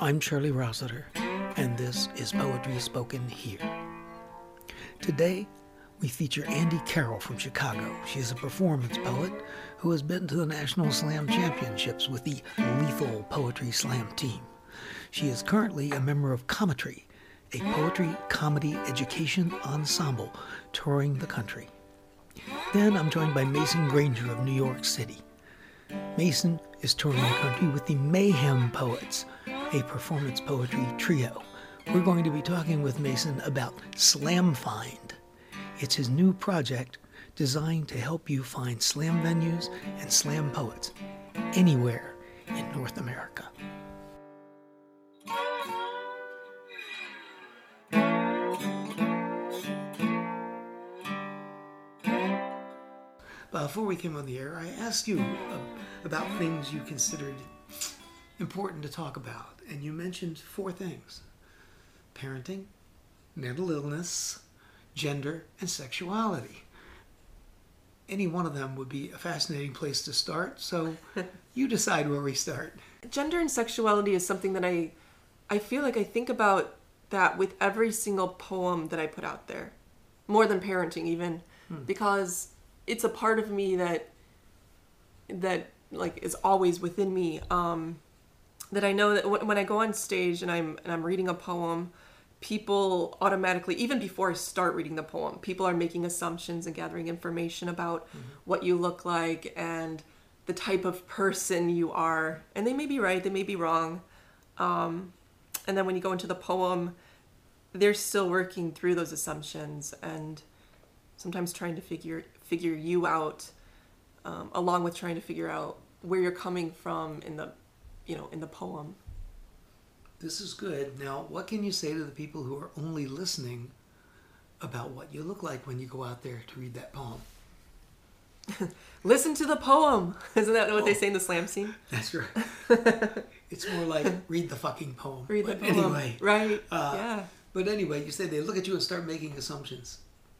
I'm Charlie Rossiter, and this is Poetry Spoken Here. Today, we feature Andy Carroll from Chicago. She is a performance poet who has been to the National Slam Championships with the Lethal Poetry Slam team. She is currently a member of Cometry, a poetry comedy education ensemble touring the country. Then I'm joined by Mason Granger of New York City. Mason is touring the country with the Mayhem Poets, a performance poetry trio. We're going to be talking with Mason about Slam Find. It's his new project designed to help you find slam venues and slam poets anywhere in North America. Before we came on the air, I asked you about things you considered important to talk about, and you mentioned four things parenting, mental illness, gender, and sexuality. Any one of them would be a fascinating place to start, so you decide where we start. Gender and sexuality is something that I I feel like I think about that with every single poem that I put out there. More than parenting even hmm. because it's a part of me that that like is always within me um that I know that when I go on stage and I'm and I'm reading a poem people automatically even before i start reading the poem people are making assumptions and gathering information about mm-hmm. what you look like and the type of person you are and they may be right they may be wrong um, and then when you go into the poem they're still working through those assumptions and sometimes trying to figure figure you out um, along with trying to figure out where you're coming from in the you know in the poem this is good. Now, what can you say to the people who are only listening about what you look like when you go out there to read that poem? Listen to the poem. Isn't that what oh, they say in the slam scene? That's right. it's more like read the fucking poem. Read the but poem. Anyway, right? Uh, yeah. But anyway, you say they look at you and start making assumptions.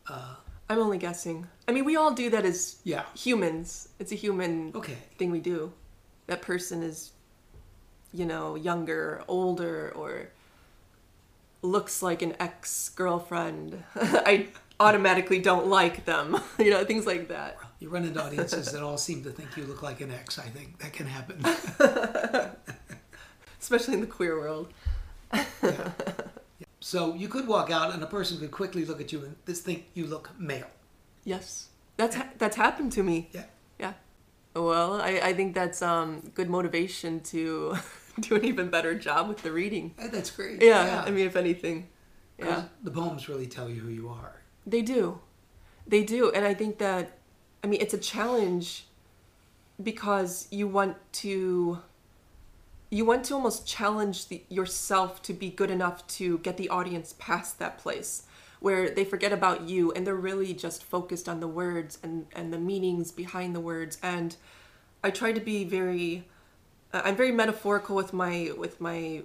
Uh, I'm only guessing. I mean, we all do that as yeah. humans. It's a human okay. thing we do. That person is you know, younger, older, or looks like an ex girlfriend, I automatically don't like them. you know, things like that. You run into audiences that all seem to think you look like an ex. I think that can happen. Especially in the queer world. yeah. So you could walk out and a person could quickly look at you and just think you look male. Yes. That's ha- that's happened to me. Yeah. Yeah. Well, I, I think that's um, good motivation to do an even better job with the reading. That's great. Yeah, yeah. I mean, if anything, yeah. The poems really tell you who you are. They do, they do, and I think that, I mean, it's a challenge because you want to you want to almost challenge the, yourself to be good enough to get the audience past that place where they forget about you and they're really just focused on the words and, and the meanings behind the words. And i try to be very uh, i'm very metaphorical with my with my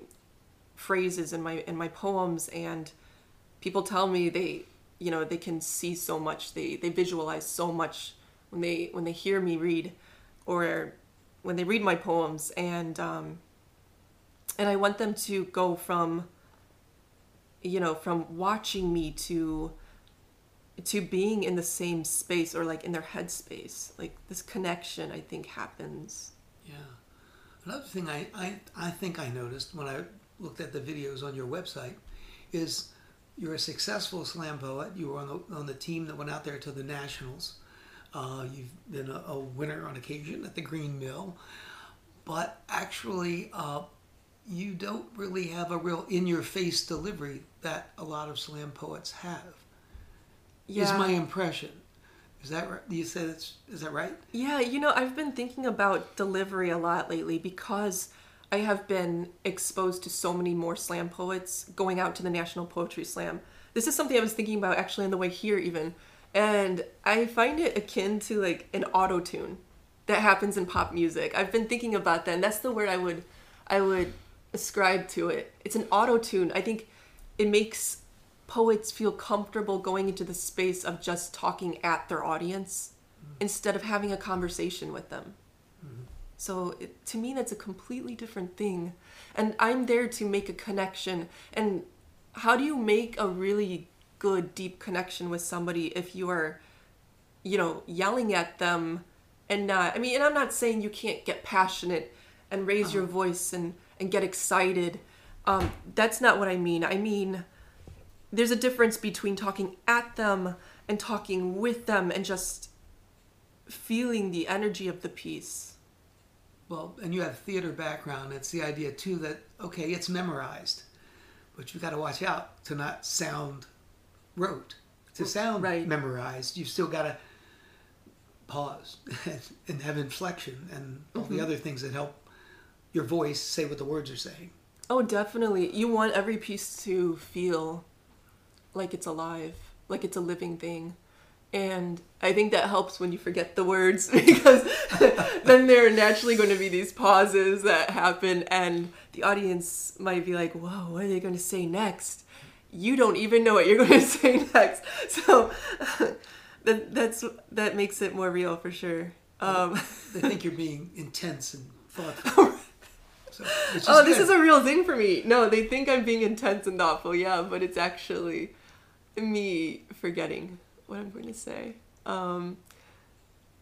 phrases and my in my poems. And people tell me they you know they can see so much. They they visualize so much when they when they hear me read or when they read my poems. And um and i want them to go from you know from watching me to to being in the same space or like in their headspace. Like this connection i think happens. Yeah. Another thing I, I i think i noticed when i looked at the videos on your website is you're a successful slam poet. You were on the, on the team that went out there to the nationals. Uh, you've been a, a, winner on occasion at the green mill. But actually uh, you don't really have a real in your face delivery that a lot of slam poets have. Yeah. Is my impression. Is that right? You said it's is that right? Yeah, you know, I've been thinking about delivery a lot lately because I have been exposed to so many more slam poets going out to the National Poetry Slam. This is something I was thinking about actually on the way here even. And I find it akin to like an auto tune that happens in pop music. I've been thinking about that and that's the word I would I would ascribe to it. It's an auto tune. I think it makes poets feel comfortable going into the space of just talking at their audience mm. instead of having a conversation with them. So it, to me, that's a completely different thing. And I'm there to make a connection. And how do you make a really good, deep connection with somebody if you are, you know, yelling at them and not, I mean, and I'm not saying you can't get passionate and raise your voice and, and get excited. Um, that's not what I mean. I mean, there's a difference between talking at them and talking with them and just feeling the energy of the piece. Well, and you have theater background. It's the idea too that okay, it's memorized, but you got to watch out to not sound rote. To sound Right. memorized, You've still got to pause and have inflection and all Mm-hmm. the other things that help your voice say what the words are saying. Oh, definitely. You want every piece to feel like it's alive, like it's a living thing. And I think that helps when you forget the words because then there are naturally going to be these pauses that happen, and the audience might be like, Whoa, what are they going to say next? You don't even know what you're going to say next. So that, that's, that makes it more real for sure. Um, They think you're being intense and thoughtful. So, oh, this good. is a real thing for me. No, they think I'm being intense and thoughtful, yeah, but it's actually me forgetting what I'm going to say. Um,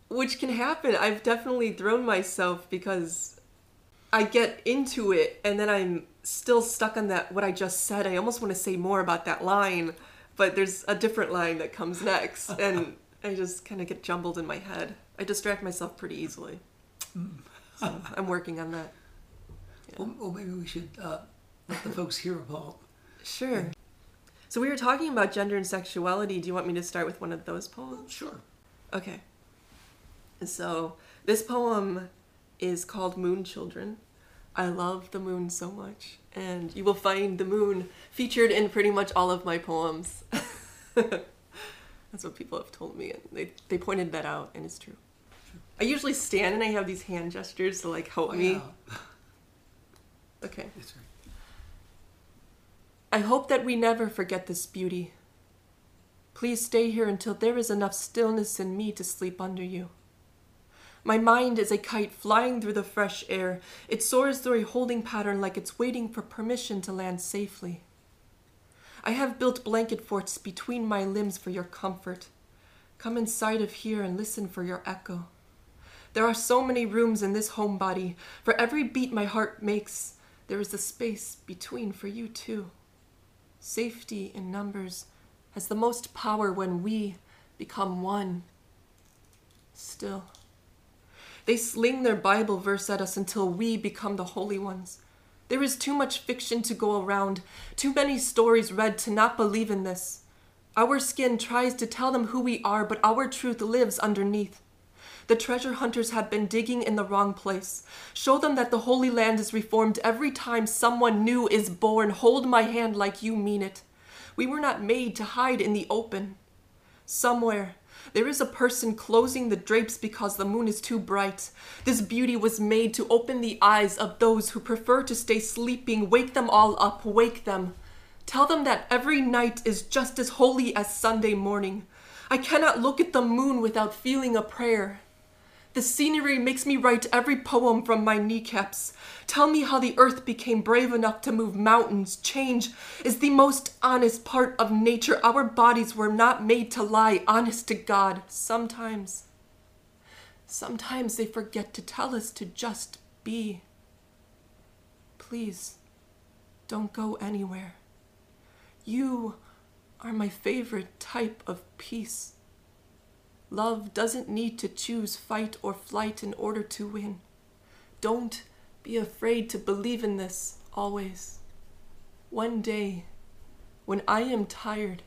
which can happen. I've definitely thrown myself because I get into it and then I'm still stuck on that what I just said. I almost want to say more about that line, but there's a different line that comes next and I just kind of get jumbled in my head. I distract myself pretty easily. So I'm working on that. Well, well, maybe we should uh, let the folks hear a poem. Sure. So we were talking about gender and sexuality. Do you want me to start with one of those poems? Sure. Okay. So this poem is called Moon Children. I love the moon so much, and you will find the moon featured in pretty much all of my poems. That's what people have told me, and they, they pointed that out, and it's true. I usually stand and I have these hand gestures to like help Oh, me. yeah. Okay. Right. I hope that we never forget this beauty. Please stay here until there is enough stillness in me to sleep under you. My mind is a kite flying through the fresh air. It soars through a holding pattern like it's waiting for permission to land safely. I have built blanket forts between my limbs for your comfort. Come inside of here and listen for your echo. There are so many rooms in this homebody. For every beat my heart makes, there is a space between for you too. Safety in numbers has the most power when we become one. Still. They sling their Bible verse at us until we become the holy ones. There is too much fiction to go around, too many stories read to not believe in this. Our skin tries to tell them who we are, but our truth lives underneath. The treasure hunters have been digging in the wrong place. Show them that the Holy Land is reformed every time someone new is born. Hold my hand like you mean it. We were not made to hide in the open. Somewhere, there is a person closing the drapes because the moon is too bright. This beauty was made to open the eyes of those who prefer to stay sleeping. Wake them all up, wake them. Tell them that every night is just as holy as Sunday morning. I cannot look at the moon without feeling a prayer. The scenery makes me write every poem from my kneecaps. Tell me how the earth became brave enough to move mountains. Change is the most honest part of nature. Our bodies were not made to lie, honest to God. Sometimes, sometimes they forget to tell us to just be. Please, don't go anywhere. You are my favorite type of peace. Love doesn't need to choose fight or flight in order to win. Don't be afraid to believe in this always. One day, when I am tired,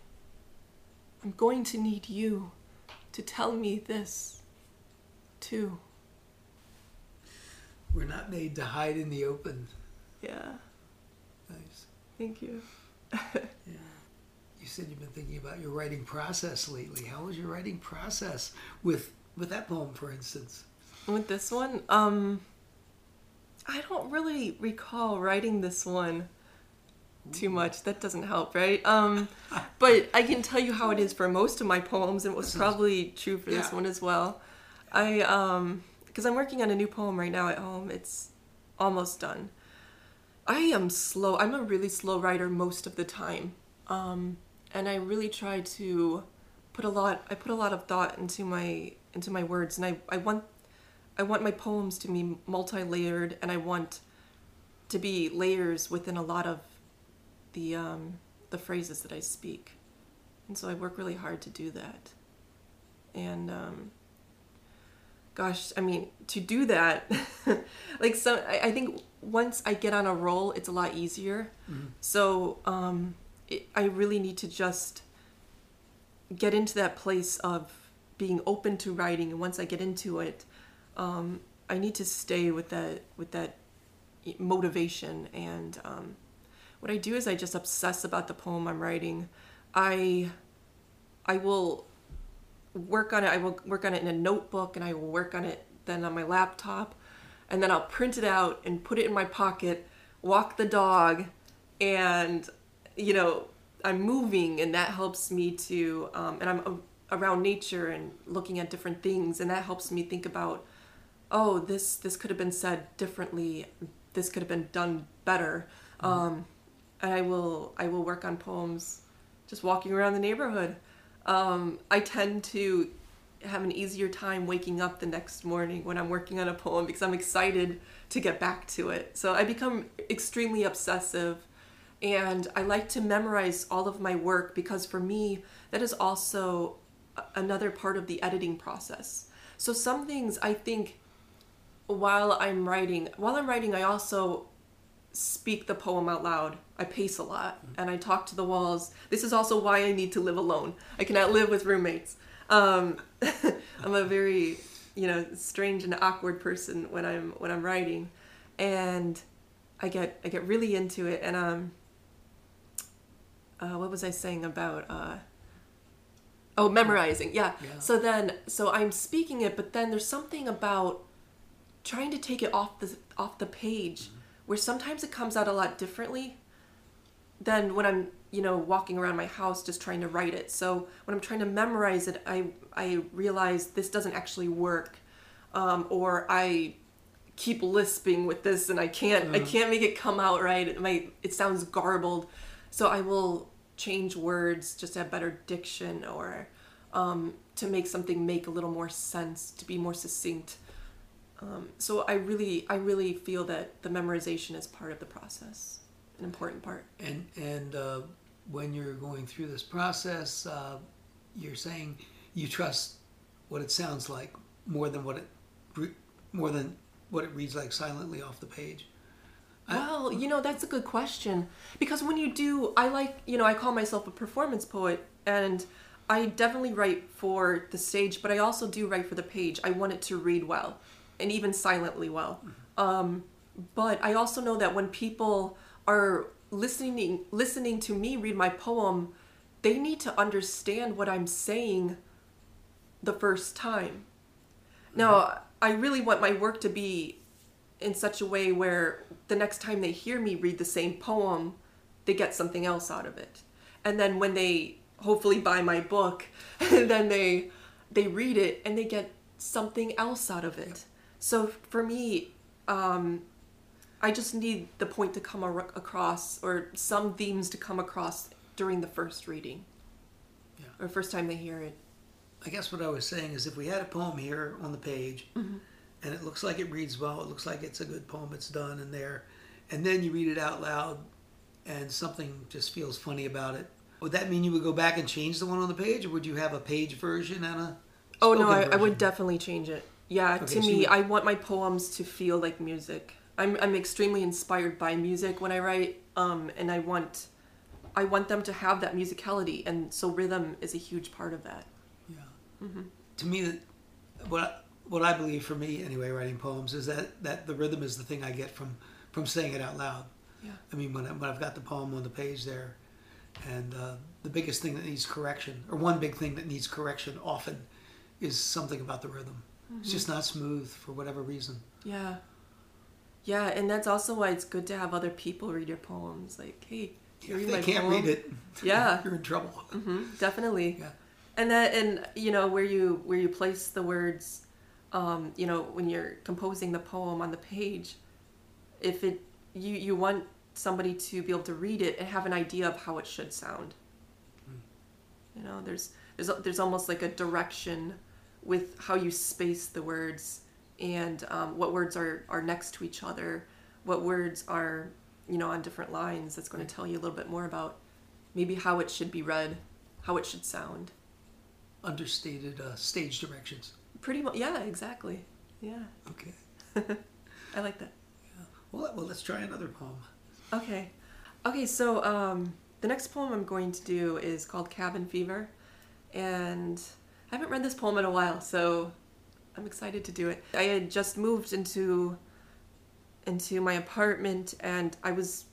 I'm going to need you to tell me this, too. We're not made to hide in the open. Yeah, Nice. thank you. You said you've been thinking about your writing process lately. How was your writing process with with that poem, for instance? With this one, um, I don't really recall writing this one too much. That doesn't help, right? Um, but I can tell you how it is for most of my poems, and it was probably true for this one as well. I um, because I'm working on a new poem right now at home. It's almost done. I am slow. I'm a really slow writer most of the time. Um, and I really try to put a lot I put a lot of thought into my into my words and I, I want I want my poems to be multi-layered and I want to be layers within a lot of the um, the phrases that I speak. And so I work really hard to do that. And um, gosh, I mean, to do that, like so, I, I, think once I get on a roll, it's a lot easier. Mm-hmm. So um, it, I really need to just get into that place of being open to writing, and once I get into it, um, I need to stay with that with that motivation. And um, what I do is I just obsess about the poem I'm writing. I I will work on it. I will work on it in a notebook and I will work on it then on my laptop. And then I'll print it out and put it in my pocket, walk the dog, and, you know, I'm moving and that helps me to, um, and I'm around nature and looking at different things and that helps me think about, oh, this, this could have been said differently. This could have been done better. Mm-hmm. Um, and I will, I will work on poems just walking around the neighborhood um, I tend to have an easier time waking up the next morning when I'm working on a poem because I'm excited to get back to it. So I become extremely obsessive and I like to memorize all of my work because for me, that is also another part of the editing process. So some things I think while I'm writing, while I'm writing, I also speak the poem out loud. I pace a lot and I talk to the walls. This is also why I need to live alone. I cannot live with roommates. Um, I'm a very, you know, strange and awkward person when I'm when I'm writing, and I get I get really into it. And um, uh, what was I saying about? Uh, oh, memorizing. Yeah. yeah. So then, so I'm speaking it, but then there's something about trying to take it off the off the page. Mm-hmm where sometimes it comes out a lot differently than when I'm, you know, walking around my house just trying to write it. So when I'm trying to memorize it, I I realize this doesn't actually work, um, or I keep lisping with this and I can't I mm-hmm. can't make it come out right. It might it sounds garbled, so I will change words just to have better diction or um, to make something make a little more sense, to be more succinct. Um, so I really, I really feel that the memorization is part of the process, an important part. And and uh, when you're going through this process, uh, you're saying you trust what it sounds like more than what it more than what it reads like silently off the page. Well, you know that's a good question because when you do, I like you know I call myself a performance poet and. I definitely write for the stage, but I also do write for the page. I want it to read well and even silently well. Um, but I also know that when people are listening listening to me read my poem, they need to understand what I'm saying the first time. Now, I really want my work to be in such a way where the next time they hear me read the same poem, they get something else out of it. And then when they hopefully buy my book, then they they read it and they get something else out of it. So for me, um, I just need the point to come ar- across or some themes to come across during the first reading yeah. or first time they hear it. I guess what I was saying is if we had a poem here on the page mm-hmm. And it looks like it reads well, it looks like it's a good poem, it's done and there, and then you read it out loud and something just feels funny about it, would that mean you would go back and change the one on the page or would you have a page version and a. Oh no, I, I would definitely change it. Yeah, okay, to so me, you... I want my poems to feel like music. I'm I'm extremely inspired by music when I write, um, and I want I want them to have that musicality, and so rhythm is a huge part of that. Yeah. Mm-hmm. To me, what what I believe for me anyway, writing poems is that that the rhythm is the thing I get from from saying it out loud. Yeah. I mean, when I, when I've got the poem on the page there, and uh, the biggest thing that needs correction, or one big thing that needs correction often, is something about the rhythm. Mm-hmm. It's just not smooth for whatever reason. Yeah. Yeah, and that's also why it's good to have other people read your poems. Like, hey, you read they can't poem. read it. Yeah, you're in trouble. Mm-hmm, definitely. Yeah. And that, and you know, where you where you place the words, um, you know, when you're composing the poem on the page, if it you you want somebody to be able to read it and have an idea of how it should sound. You know, there's there's there's almost like a direction with how you space the words and um, what words are are next to each other, what words are you know on different lines. That's going to tell you a little bit more about maybe how it should be read, how it should sound. Understated uh, stage directions. Pretty much, yeah, exactly. Yeah, Okay. I like that. Yeah. Well, well, let's try another poem. Okay. Okay, so um, the next poem I'm going to do is called Cabin Fever. And I haven't read this poem in a while, so I'm excited to do it. I had just moved into into my apartment and I was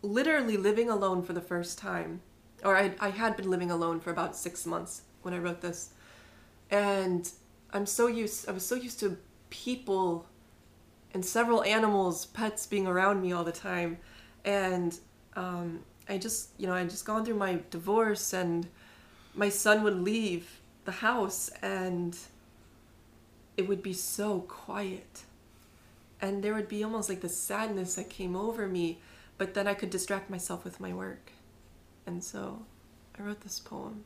literally living alone for the first time. Or I, I had been living alone for about six months when I wrote this. And I'm so used I was so used to people and several animals, pets being around me all the time. And um, I just, you know, I just gone through my divorce, and my son would leave the house, and it would be so quiet. And there would be almost like the sadness that came over me, but then I could distract myself with my work. And so I wrote this poem.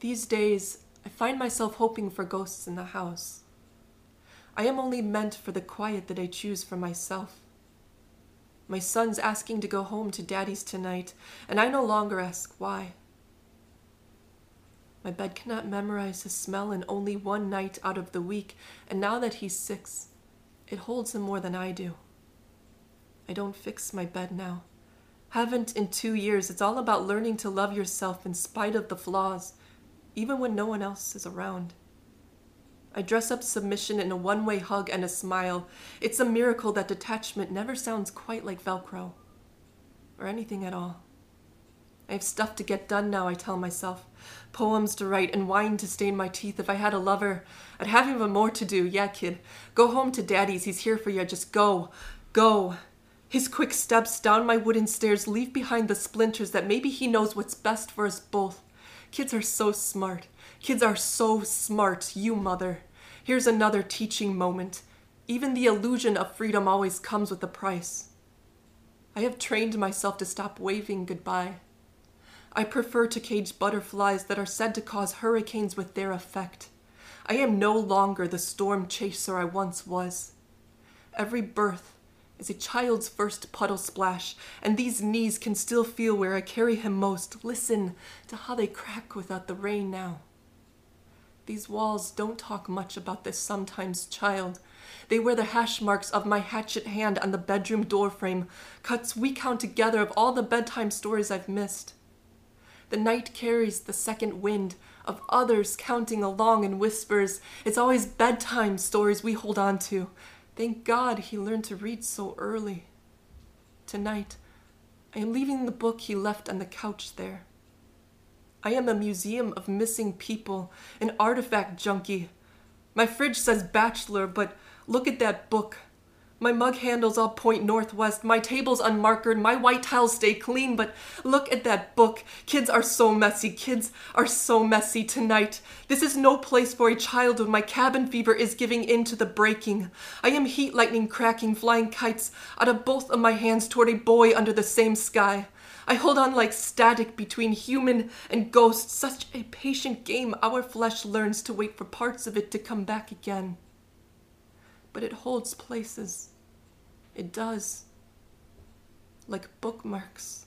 These days, I find myself hoping for ghosts in the house. I am only meant for the quiet that I choose for myself. My son's asking to go home to daddy's tonight, and I no longer ask why. My bed cannot memorize his smell in only one night out of the week, and now that he's six, it holds him more than I do. I don't fix my bed now. Haven't in two years. It's all about learning to love yourself in spite of the flaws, even when no one else is around. I dress up submission in a one way hug and a smile. It's a miracle that detachment never sounds quite like Velcro. Or anything at all. I have stuff to get done now, I tell myself. Poems to write and wine to stain my teeth. If I had a lover, I'd have even more to do. Yeah, kid. Go home to daddy's. He's here for you. Just go. Go. His quick steps down my wooden stairs leave behind the splinters that maybe he knows what's best for us both. Kids are so smart. Kids are so smart, you mother. Here's another teaching moment. Even the illusion of freedom always comes with a price. I have trained myself to stop waving goodbye. I prefer to cage butterflies that are said to cause hurricanes with their effect. I am no longer the storm chaser I once was. Every birth is a child's first puddle splash, and these knees can still feel where I carry him most. Listen to how they crack without the rain now. These walls don't talk much about this sometimes child. They wear the hash marks of my hatchet hand on the bedroom doorframe, cuts we count together of all the bedtime stories I've missed. The night carries the second wind of others counting along in whispers. It's always bedtime stories we hold on to. Thank God he learned to read so early. Tonight, I am leaving the book he left on the couch there. I am a museum of missing people, an artifact junkie. My fridge says bachelor, but look at that book. My mug handles all point northwest, my table's unmarkered, my white tiles stay clean, but look at that book. Kids are so messy, kids are so messy tonight. This is no place for a child when My cabin fever is giving in to the breaking. I am heat lightning cracking, flying kites out of both of my hands toward a boy under the same sky. I hold on like static between human and ghost, such a patient game our flesh learns to wait for parts of it to come back again but it holds places. It does. Like bookmarks.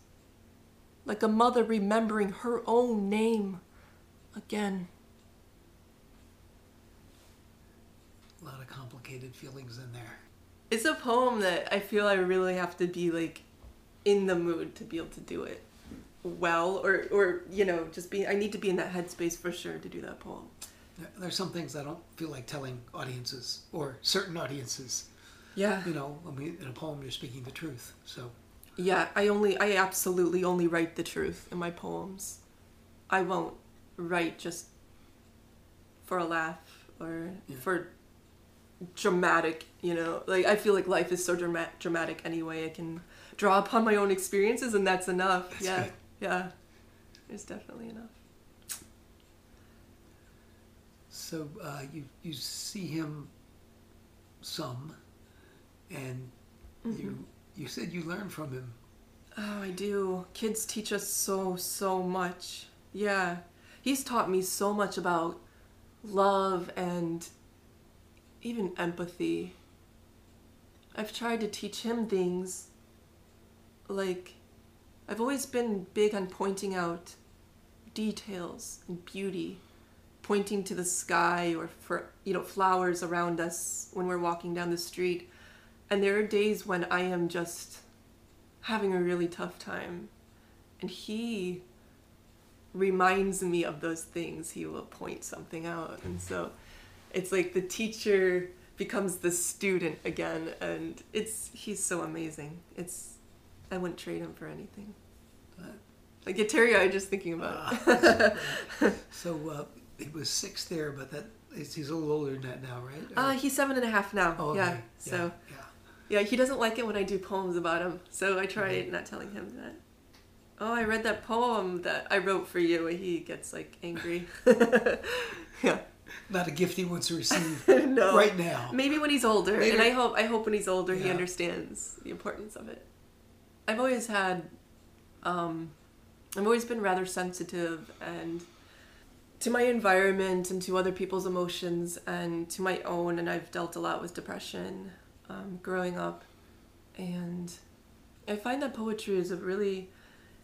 Like a mother remembering her own name again. A lot of complicated feelings in there. It's a poem that I feel I really have to be like in the mood to be able to do it well or or you know just be I need to be in that headspace for sure to do that poem. There- There's some things I don't feel like telling audiences or certain audiences. Yeah. You know, I mean, in a poem, you're speaking the truth. So, Yeah, I only I absolutely only write the truth in my poems. I won't write just for a laugh or Yeah. for dramatic, you know. Like I feel like life is so drama- dramatic anyway. I can draw upon my own experiences and that's enough. That's yeah. good. Yeah. It's definitely enough. So uh, you you see him some, and you you said you learned from him. Oh, I do. Kids teach us so, so much. Yeah. He's taught me so much about love and even empathy. I've tried to teach him things like I've always been big on pointing out details and beauty, pointing to the sky or for you know flowers around us when we're walking down the street. And there are days when I am just having a really tough time. And he reminds me of those things. He will point something out. And so it's like the teacher becomes the student again and it's he's so amazing. It's I wouldn't trade him for anything. I get teary eyed just thinking about it. So uh, he was six there, but that he's he's a little older than that now, right? uh, he's seven and a half now. Oh, yeah. okay. So yeah. Yeah, he doesn't like it when I do poems about him, so I try Mhm. not telling him that. Oh, I read that poem that I wrote for you, and he gets like angry. yeah, not a gift he wants to receive no. right now. Maybe when he's older, Later. and I hope I hope when he's older he understands the importance of it. I've always had, um, I've always been rather sensitive and to my environment and to other people's emotions and to my own, and I've dealt a lot with depression um, growing up, and I find that poetry is a really,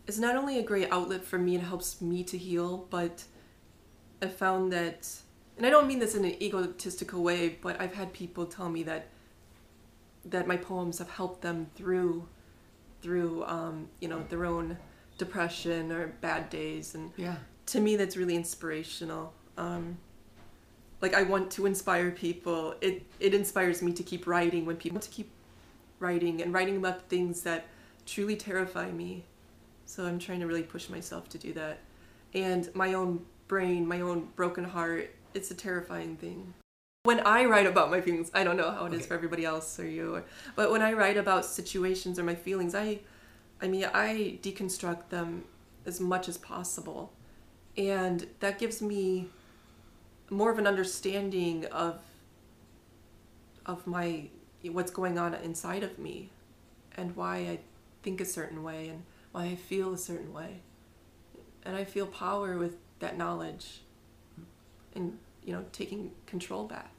it's not only a great outlet for me it helps me to heal, but I found that, and I don't mean this in an egotistical way, but I've had people tell me that that my poems have helped them through through um, you know their own depression or bad days and Yeah. To me that's really inspirational. Um, like i want to inspire people. It it inspires me to keep writing when people want to keep writing and writing about things that truly terrify me. So i'm trying to really push myself to do that. And my own brain my own broken heart it's a terrifying thing. When i write about my feelings i don't know how it is Okay. for everybody else or you or, but when i write about situations or my feelings i i mean i deconstruct them as much as possible and that gives me more of an understanding of of my what's going on inside of me and why I think a certain way and why I feel a certain way. And I feel power with that knowledge and you know taking control back.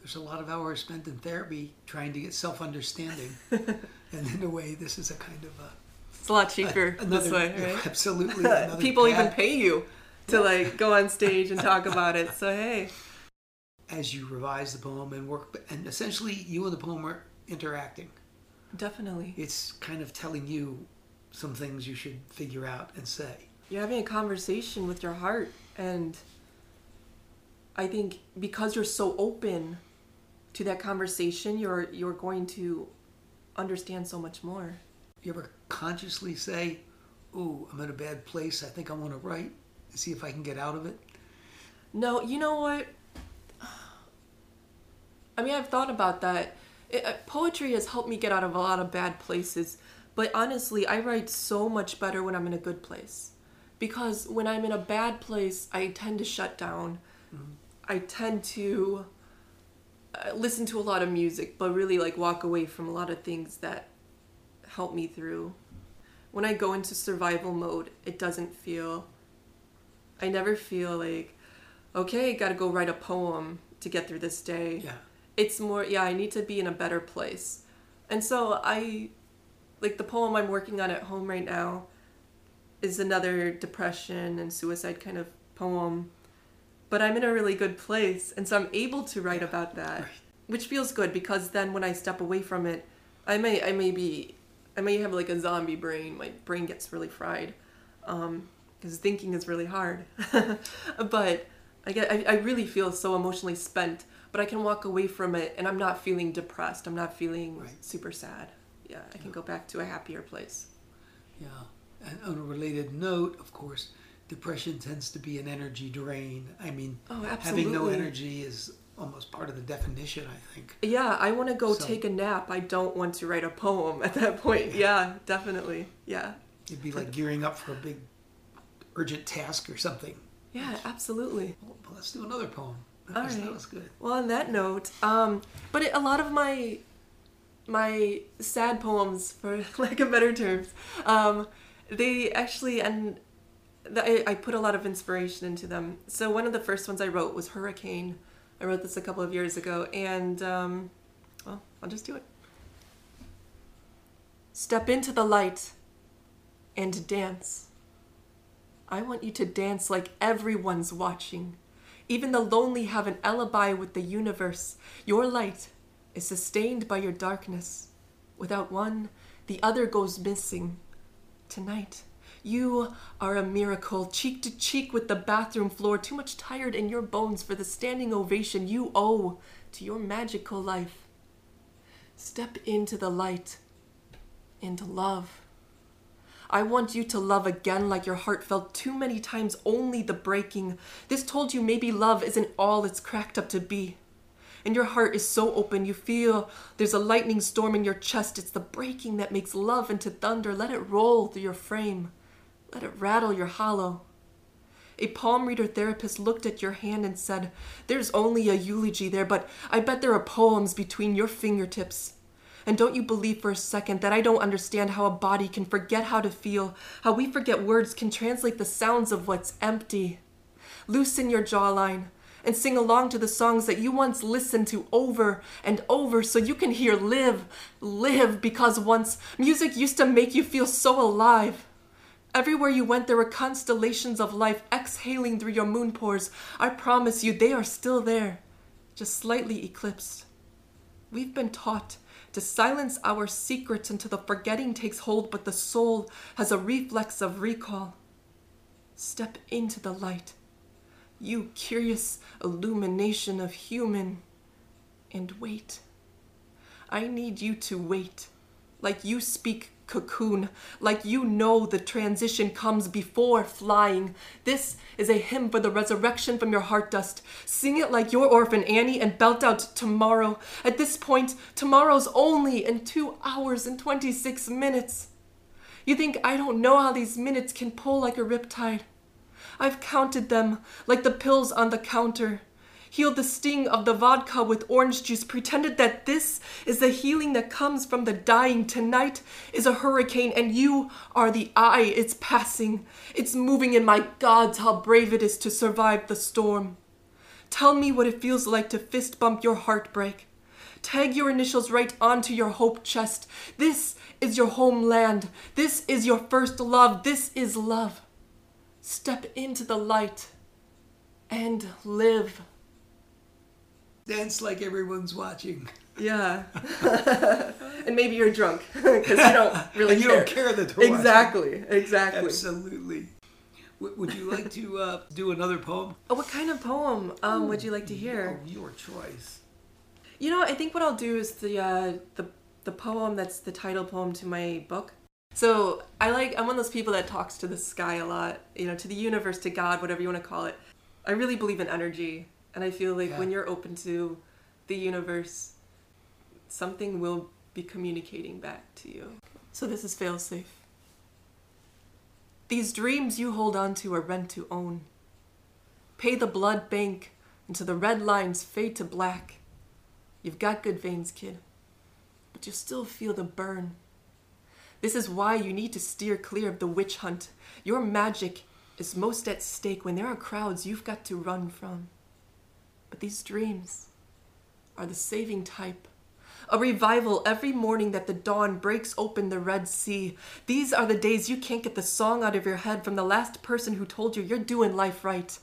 There's a lot of hours spent in therapy trying to get self-understanding, and in a way, this is a kind of a It's a lot cheaper another, this way, right? Absolutely, People even pay you to like go on stage and talk about it. So hey, as you revise the poem and work, and essentially, you and the poem are interacting. definitely. It's kind of telling you some things you should figure out and say. you're having a conversation with your heart and i think because you're so open to that conversation you're you're going to understand so much more You ever consciously say, "Ooh, I'm in a bad place. I think I want to write. See if I can get out of it." no you know what? I mean i've thought about that. It, uh, poetry has helped me get out of a lot of bad places but honestly i write so much better when i'm in a good place. Because when i'm in a bad place i tend to shut down. I tend to uh, listen to a lot of music but really like walk away from a lot of things that help me through. When i go into survival mode it doesn't feel i never feel like okay gotta go write a poem to get through this day. Yeah. it's more yeah i need to be in a better place. And so i like the poem i'm working on at home right now is another depression and suicide kind of poem. But i'm in a really good place and so i'm able to write about that Right. which feels good because then when i step away from it i may i may be i may have like a zombie brain. My brain gets really fried. Um because thinking is really hard but I get I, I really feel so emotionally spent, but I can walk away from it and I'm not feeling depressed. I'm not feeling Right. super sad. Yeah, I can go back to a happier place. Yeah. And on a related note, of course, depression tends to be an energy drain. I mean, Oh, having no energy is almost part of the definition, I think. Yeah, I want to go So- take a nap. I don't want to write a poem at that point. Yeah, definitely. Yeah. It'd be like gearing up for a big urgent task or something. Yeah, absolutely. Well, let's do another poem. That, was, right. that was good. Well, on that note, um, but it, a lot of my my sad poems, for lack of better terms, um, they actually and th- I, I put a lot of inspiration into them. So one of the first ones I wrote was Hurricane. I wrote this a couple of years ago, and um, well, I'll just do it. Step into the light and dance. I want you to dance like everyone's watching. Even the lonely have an alibi with the universe. Your light is sustained by your darkness. Without one, the other goes missing. Tonight, you are a miracle, cheek to cheek with the bathroom floor, too much tired in your bones for the standing ovation you owe to your magical life. Step into the light and love. I want you to love again like your heart felt too many times only the breaking. This told you maybe love isn't all it's cracked up to be. And your heart is so open, you feel there's a lightning storm in your chest. It's the breaking that makes love into thunder. Let it roll through your frame, let it rattle your hollow. A palm reader therapist looked at your hand and said, There's only a eulogy there, but I bet there are poems between your fingertips. And don't you believe for a second that I don't understand how a body can forget how to feel, how we forget words can translate the sounds of what's empty. Loosen your jawline and sing along to the songs that you once listened to over and over so you can hear live, live, because once music used to make you feel so alive. Everywhere you went, there were constellations of life exhaling through your moon pores. I promise you, they are still there, just slightly eclipsed. We've been taught to silence our secrets until the forgetting takes hold, but the soul has a reflex of recall. Step into the light, you curious illumination of human, and wait. I need you to wait, like you speak cocoon, like you know the transition comes before flying. This is a hymn for the resurrection from your heart dust. Sing it like your orphan Annie and belt out tomorrow. At this point, tomorrow's only in two hours and 26 minutes. You think I don't know how these minutes can pull like a riptide? I've counted them like the pills on the counter healed the sting of the vodka with orange juice, pretended that this is the healing that comes from the dying. Tonight is a hurricane, and you are the eye. It's passing, it's moving, and my gods, how brave it is to survive the storm. Tell me what it feels like to fist bump your heartbreak. Tag your initials right onto your hope chest. This is your homeland. This is your first love. This is love. Step into the light and live. Dance like everyone's watching. Yeah. and maybe you're drunk because you don't really and you care. don't care that they're watching. Exactly. Exactly. Absolutely. W- would you like to uh, do another poem? Oh, what kind of poem um, would you like to hear? Oh, your choice. You know, I think what I'll do is the uh, the the poem that's the title poem to my book. So I like I'm one of those people that talks to the sky a lot, you know, to the universe, to God, whatever you want to call it. I really believe in energy, and I feel like Yeah. when you're open to the universe, something will be communicating back to you. So this is failsafe. These dreams you hold on to are rent to own. Pay the blood bank until the red lines fade to black. You've got good veins, kid, but you still feel the burn. This is why you need to steer clear of the witch hunt. Your magic is most at stake when there are crowds you've got to run from. But these dreams are the saving type. A revival every morning that the dawn breaks open the Red Sea. These are the days you can't get the song out of your head from the last person who told you you're doing life right.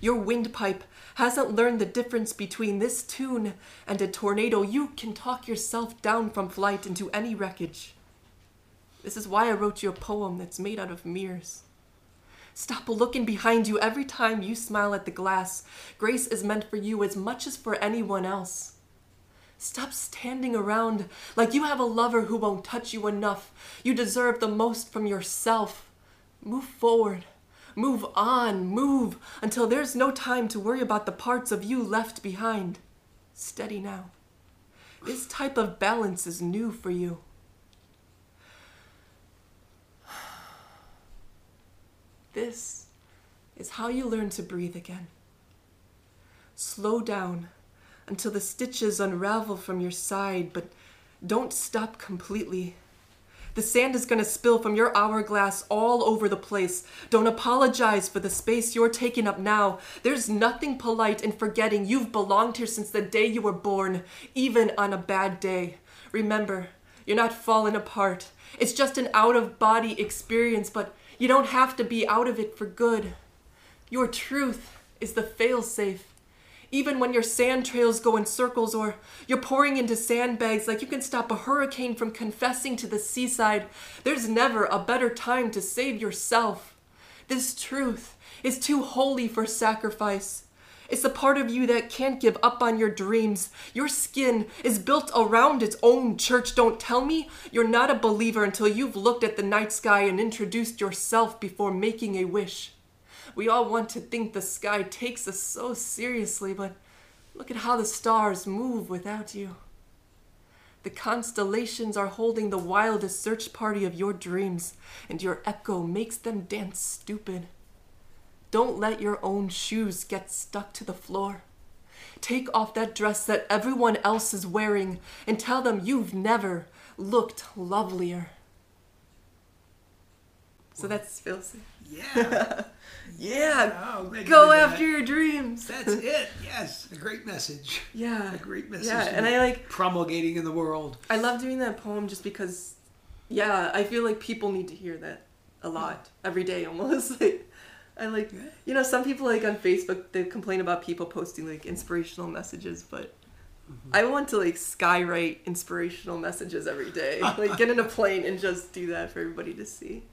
Your windpipe hasn't learned the difference between this tune and a tornado. You can talk yourself down from flight into any wreckage. This is why I wrote you a poem that's made out of mirrors. Stop looking behind you every time you smile at the glass. Grace is meant for you as much as for anyone else. Stop standing around like you have a lover who won't touch you enough. You deserve the most from yourself. Move forward. Move on. Move until there's no time to worry about the parts of you left behind. Steady now. This type of balance is new for you. This is how you learn to breathe again. Slow down until the stitches unravel from your side, but don't stop completely. The sand is going to spill from your hourglass all over the place. Don't apologize for the space you're taking up now. There's nothing polite in forgetting you've belonged here since the day you were born, even on a bad day. Remember, you're not falling apart. It's just an out of body experience, but you don't have to be out of it for good. Your truth is the failsafe. Even when your sand trails go in circles or you're pouring into sandbags like you can stop a hurricane from confessing to the seaside, there's never a better time to save yourself. This truth is too holy for sacrifice. It's the part of you that can't give up on your dreams. Your skin is built around its own church. Don't tell me you're not a believer until you've looked at the night sky and introduced yourself before making a wish. We all want to think the sky takes us so seriously, but look at how the stars move without you. The constellations are holding the wildest search party of your dreams, and your echo makes them dance stupid. Don't let your own shoes get stuck to the floor. Take off that dress that everyone else is wearing and tell them you've never looked lovelier. So that's Filthy. Yeah. Yeah. Oh, Go for that. after your dreams. That's it. Yes. A great message. Yeah. A great message. Yeah, and I like promulgating in the world. I love doing that poem just because yeah, I feel like people need to hear that a lot every day almost. like I like you know, some people like on Facebook they complain about people posting like inspirational messages, but I mm-hmm. want to like skywrite inspirational messages every day. like get in a plane and just do that for everybody to see.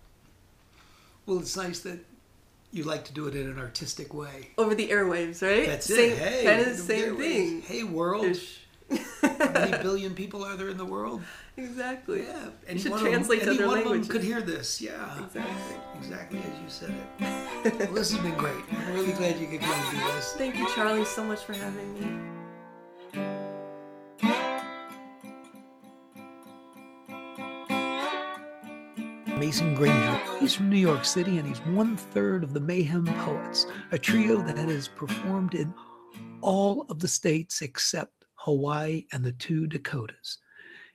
Well, it's nice that you like to do it in an artistic way. Over the airwaves, right? That's same, it. Hey, kind of the the same airwaves. thing. Hey, world. Ish. How many billion people are there in the world? exactly. Yeah. You should translate of to them, any other one of them could hear this. Yeah. Exactly. Exactly as you said it. well, this has been great. I'm really glad you could come and do this. Thank you, Charlie, so much for having me. Mason Granger. He's from New York City and he's one third of the Mayhem Poets, a trio that has performed in all of the states except Hawaii and the two Dakotas.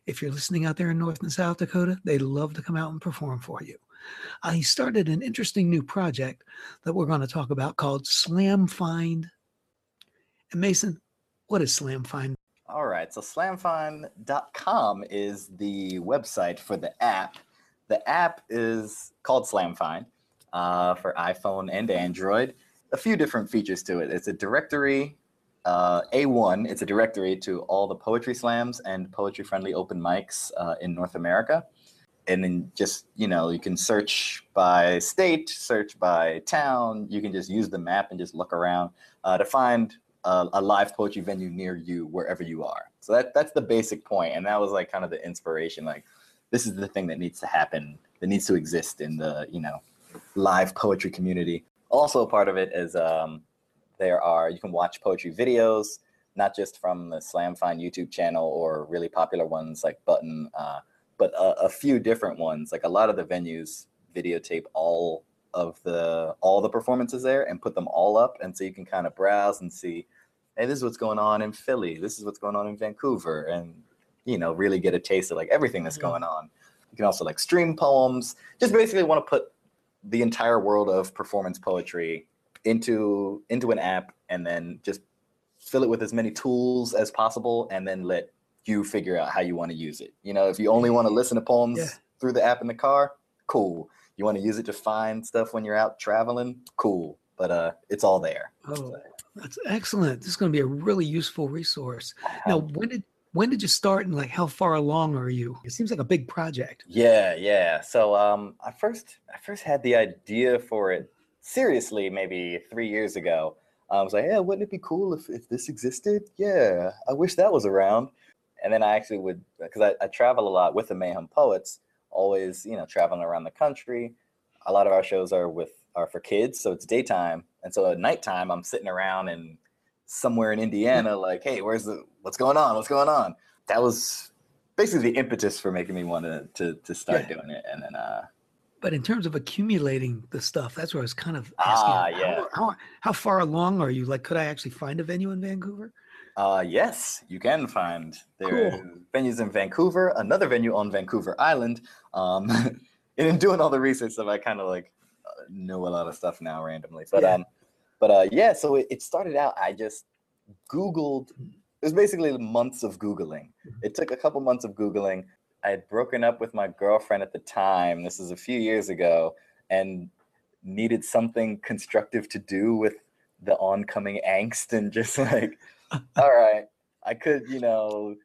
If you're listening out there in North and South Dakota, they'd love to come out and perform for you. He started an interesting new project that we're going to talk about called Slam Find. And Mason, what is Slam Find? All right, so slamfind.com is the website for the app. The app is called Slamfind uh, for iPhone and Android. A few different features to it. It's a directory, uh, A1, it's a directory to all the poetry slams and poetry friendly open mics uh, in North America. And then just, you know, you can search by state, search by town. You can just use the map and just look around uh, to find a, a live poetry venue near you wherever you are. So that that's the basic point, and that was like kind of the inspiration. Like, this is the thing that needs to happen, that needs to exist in the you know live poetry community. Also, part of it is um, there are you can watch poetry videos, not just from the Slam Find YouTube channel or really popular ones like Button, uh, but a, a few different ones. Like a lot of the venues videotape all of the all the performances there and put them all up and so you can kind of browse and see hey this is what's going on in philly. This is what's going on in vancouver and you know really get a taste of like everything that's going on. You can also like stream poems. Just basically want to put the entire world of performance poetry into into an app and then just fill it with as many tools as possible and then let you figure out how you want to use it you know if you only want to listen to poems Yeah. through the app in the car cool you want to use it to find stuff when you're out traveling cool but uh it's all there Oh, that's excellent. This is going to be a really useful resource. Now, when did when did you start and like how far along are you? It seems like a big project. Yeah, yeah. So um, I first I first had the idea for it seriously maybe three years ago. I was like, yeah, wouldn't it be cool if, if this existed? Yeah, I wish that was around. And then I actually would because I, I travel a lot with the Mayhem Poets, always you know traveling around the country. A lot of our shows are with are for kids, so it's daytime, and so at nighttime I'm sitting around and somewhere in Indiana, like, hey, where's the what's going on? What's going on? That was basically the impetus for making me want to to, to start Yeah. doing it. And then uh But in terms of accumulating the stuff, that's where I was kind of asking. Ah, how- yeah. How, how, far along are you? Like, could I actually find a venue in Vancouver? Uh, yes, you can find there Cool. are venues in Vancouver, another venue on Vancouver Island. Um, and in doing all the research stuff, I kind of like uh, know a lot of stuff now randomly. But Yeah. um, but uh, yeah. So it, it started out. I just Googled. It was basically months of Googling. It took a couple months of Googling. I had broken up with my girlfriend at the time. This is a few years ago, and needed something constructive to do with the oncoming angst and just like all right, I could, you know,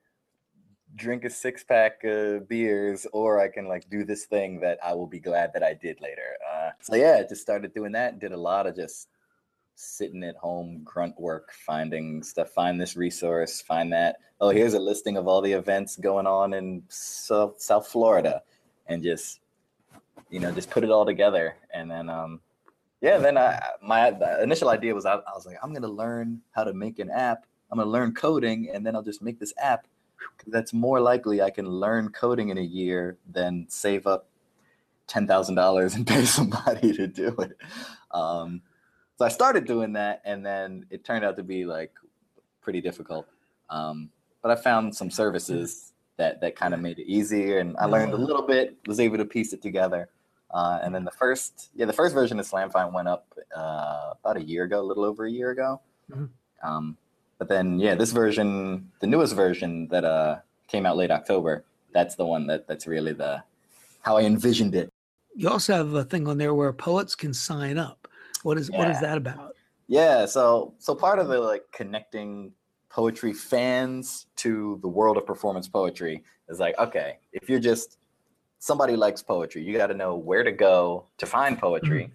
drink a six pack of beers, or I can like do this thing that I will be glad that I did later. Uh, so yeah, I just started doing that. Did a lot of just sitting at home grunt work, finding stuff. Find this resource, find that. Oh, here's a listing of all the events going on in South South Florida, and just you know just put it all together, and then um, yeah, then I my initial idea was I, I was like I'm gonna learn how to make an app. I'm gonna learn coding, and then I'll just make this app That's more likely I can learn coding in a year than save up ten thousand dollars and pay somebody to do it. Um, so I started doing that, and then it turned out to be like pretty difficult. Um, but I found some services that that kind of made it easier, and I learned a little bit. Was able to piece it together. Uh, and then the first, yeah, the first version of Slamfind went up uh, about a year ago, a little over a year ago. Mhm. Um, but then, yeah, this version, the newest version that uh, came out late October, that's the one that that's really the how I envisioned it. You also have a thing on there where poets can sign up. What is what is Yeah. that about? Yeah, so so part of the like connecting poetry fans to the world of performance poetry is like, okay, if you're just somebody likes poetry, you got to know where to go to find poetry.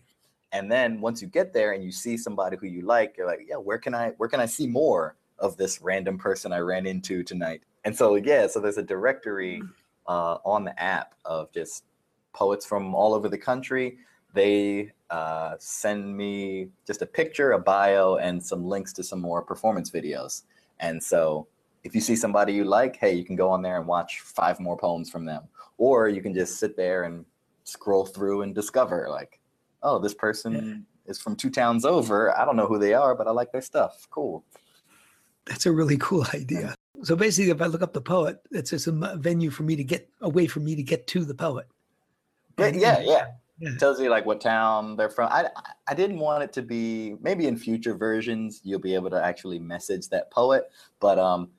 And then once you get there and you see somebody who you like, you're like, yeah, where can I where can I see more of this random person I ran into tonight? And so yeah, so there's a directory uh, on the app of just poets from all over the country. They uh, send me just a picture, a bio, and some links to some more performance videos. And so if you see somebody you like, hey, you can go on there and watch five more poems from them. Or you can just sit there and scroll through and discover, like, oh, this person is from two towns over. I don't know who they are, but I like their stuff. Cool. That's a really cool idea. So basically, if I look up the poet, it's just a venue for me to get a way for me to get to the poet. Yeah, And- yeah, yeah. Yeah. tells you like what town they're from. I I didn't want it to be maybe in future versions you'll be able to actually message that poet, but um,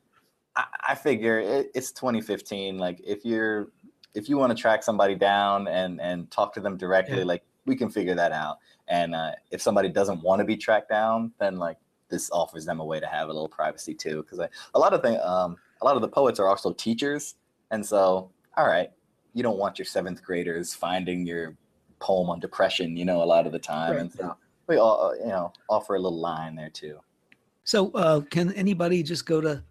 I, I figure it, it's 2015. Like if you're if you want to track somebody down and and talk to them directly, Yeah. like we can figure that out. And uh, if somebody doesn't want to be tracked down, then like this offers them a way to have a little privacy too. Because a lot of the um, a lot of the poets are also teachers, and so all right, you don't want your seventh graders finding your poem on depression, you know, a lot of the time. Right. And so we all, you know, offer a little line there too. So uh, can anybody just go to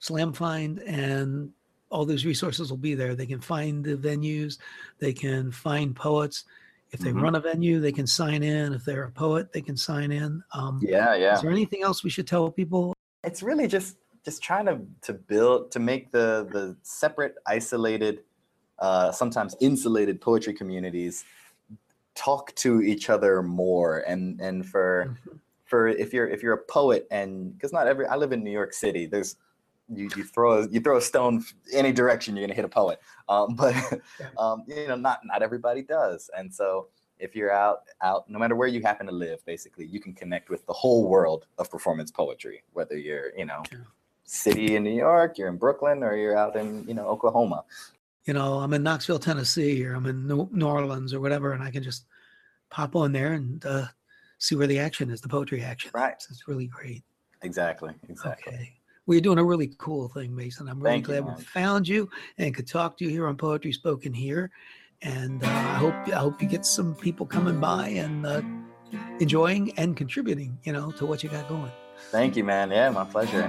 Slam Find and all those resources will be there. They can find the venues, they can find poets. If they Mhm. run a venue, they can sign in. If they're a poet, they can sign in. Um, Yeah, yeah. Is there anything else we should tell people? it's really just just trying to to build to make the the separate isolated uh sometimes insulated poetry communities talk to each other more and and for for if you're if you're a poet and because not every i live in new york city there's you, you throw a, you throw a stone any direction you're gonna hit a poet. Um, but um, you know not not everybody does. And so if you're out out no matter where you happen to live basically you can connect with the whole world of performance poetry whether you're you know city in new york you're in brooklyn or you're out in you know oklahoma You know, I'm in Knoxville, Tennessee, or I'm in New Orleans or whatever, and I can just pop on there and uh, see where the action is, the poetry action. Right. So it's really great. exactly exactly Okay. Well, you're doing a really cool thing, Mason. I'm really Thank glad man. we found you and could talk to you here on Poetry Spoken here. And uh, I hope I hope you get some people coming by and uh, enjoying and contributing, you know, to what you got going. thank you man yeah my pleasure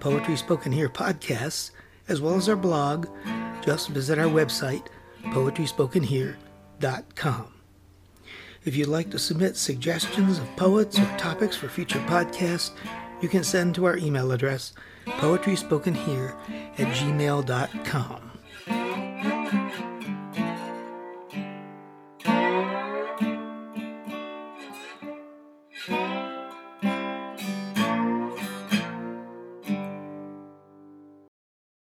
Poetry Spoken Here podcasts, as well as our blog, just visit our website, poetryspokenhere.com. If you'd like to submit suggestions of poets or topics for future podcasts, you can send to our email address, poetryspokenhere at gmail.com.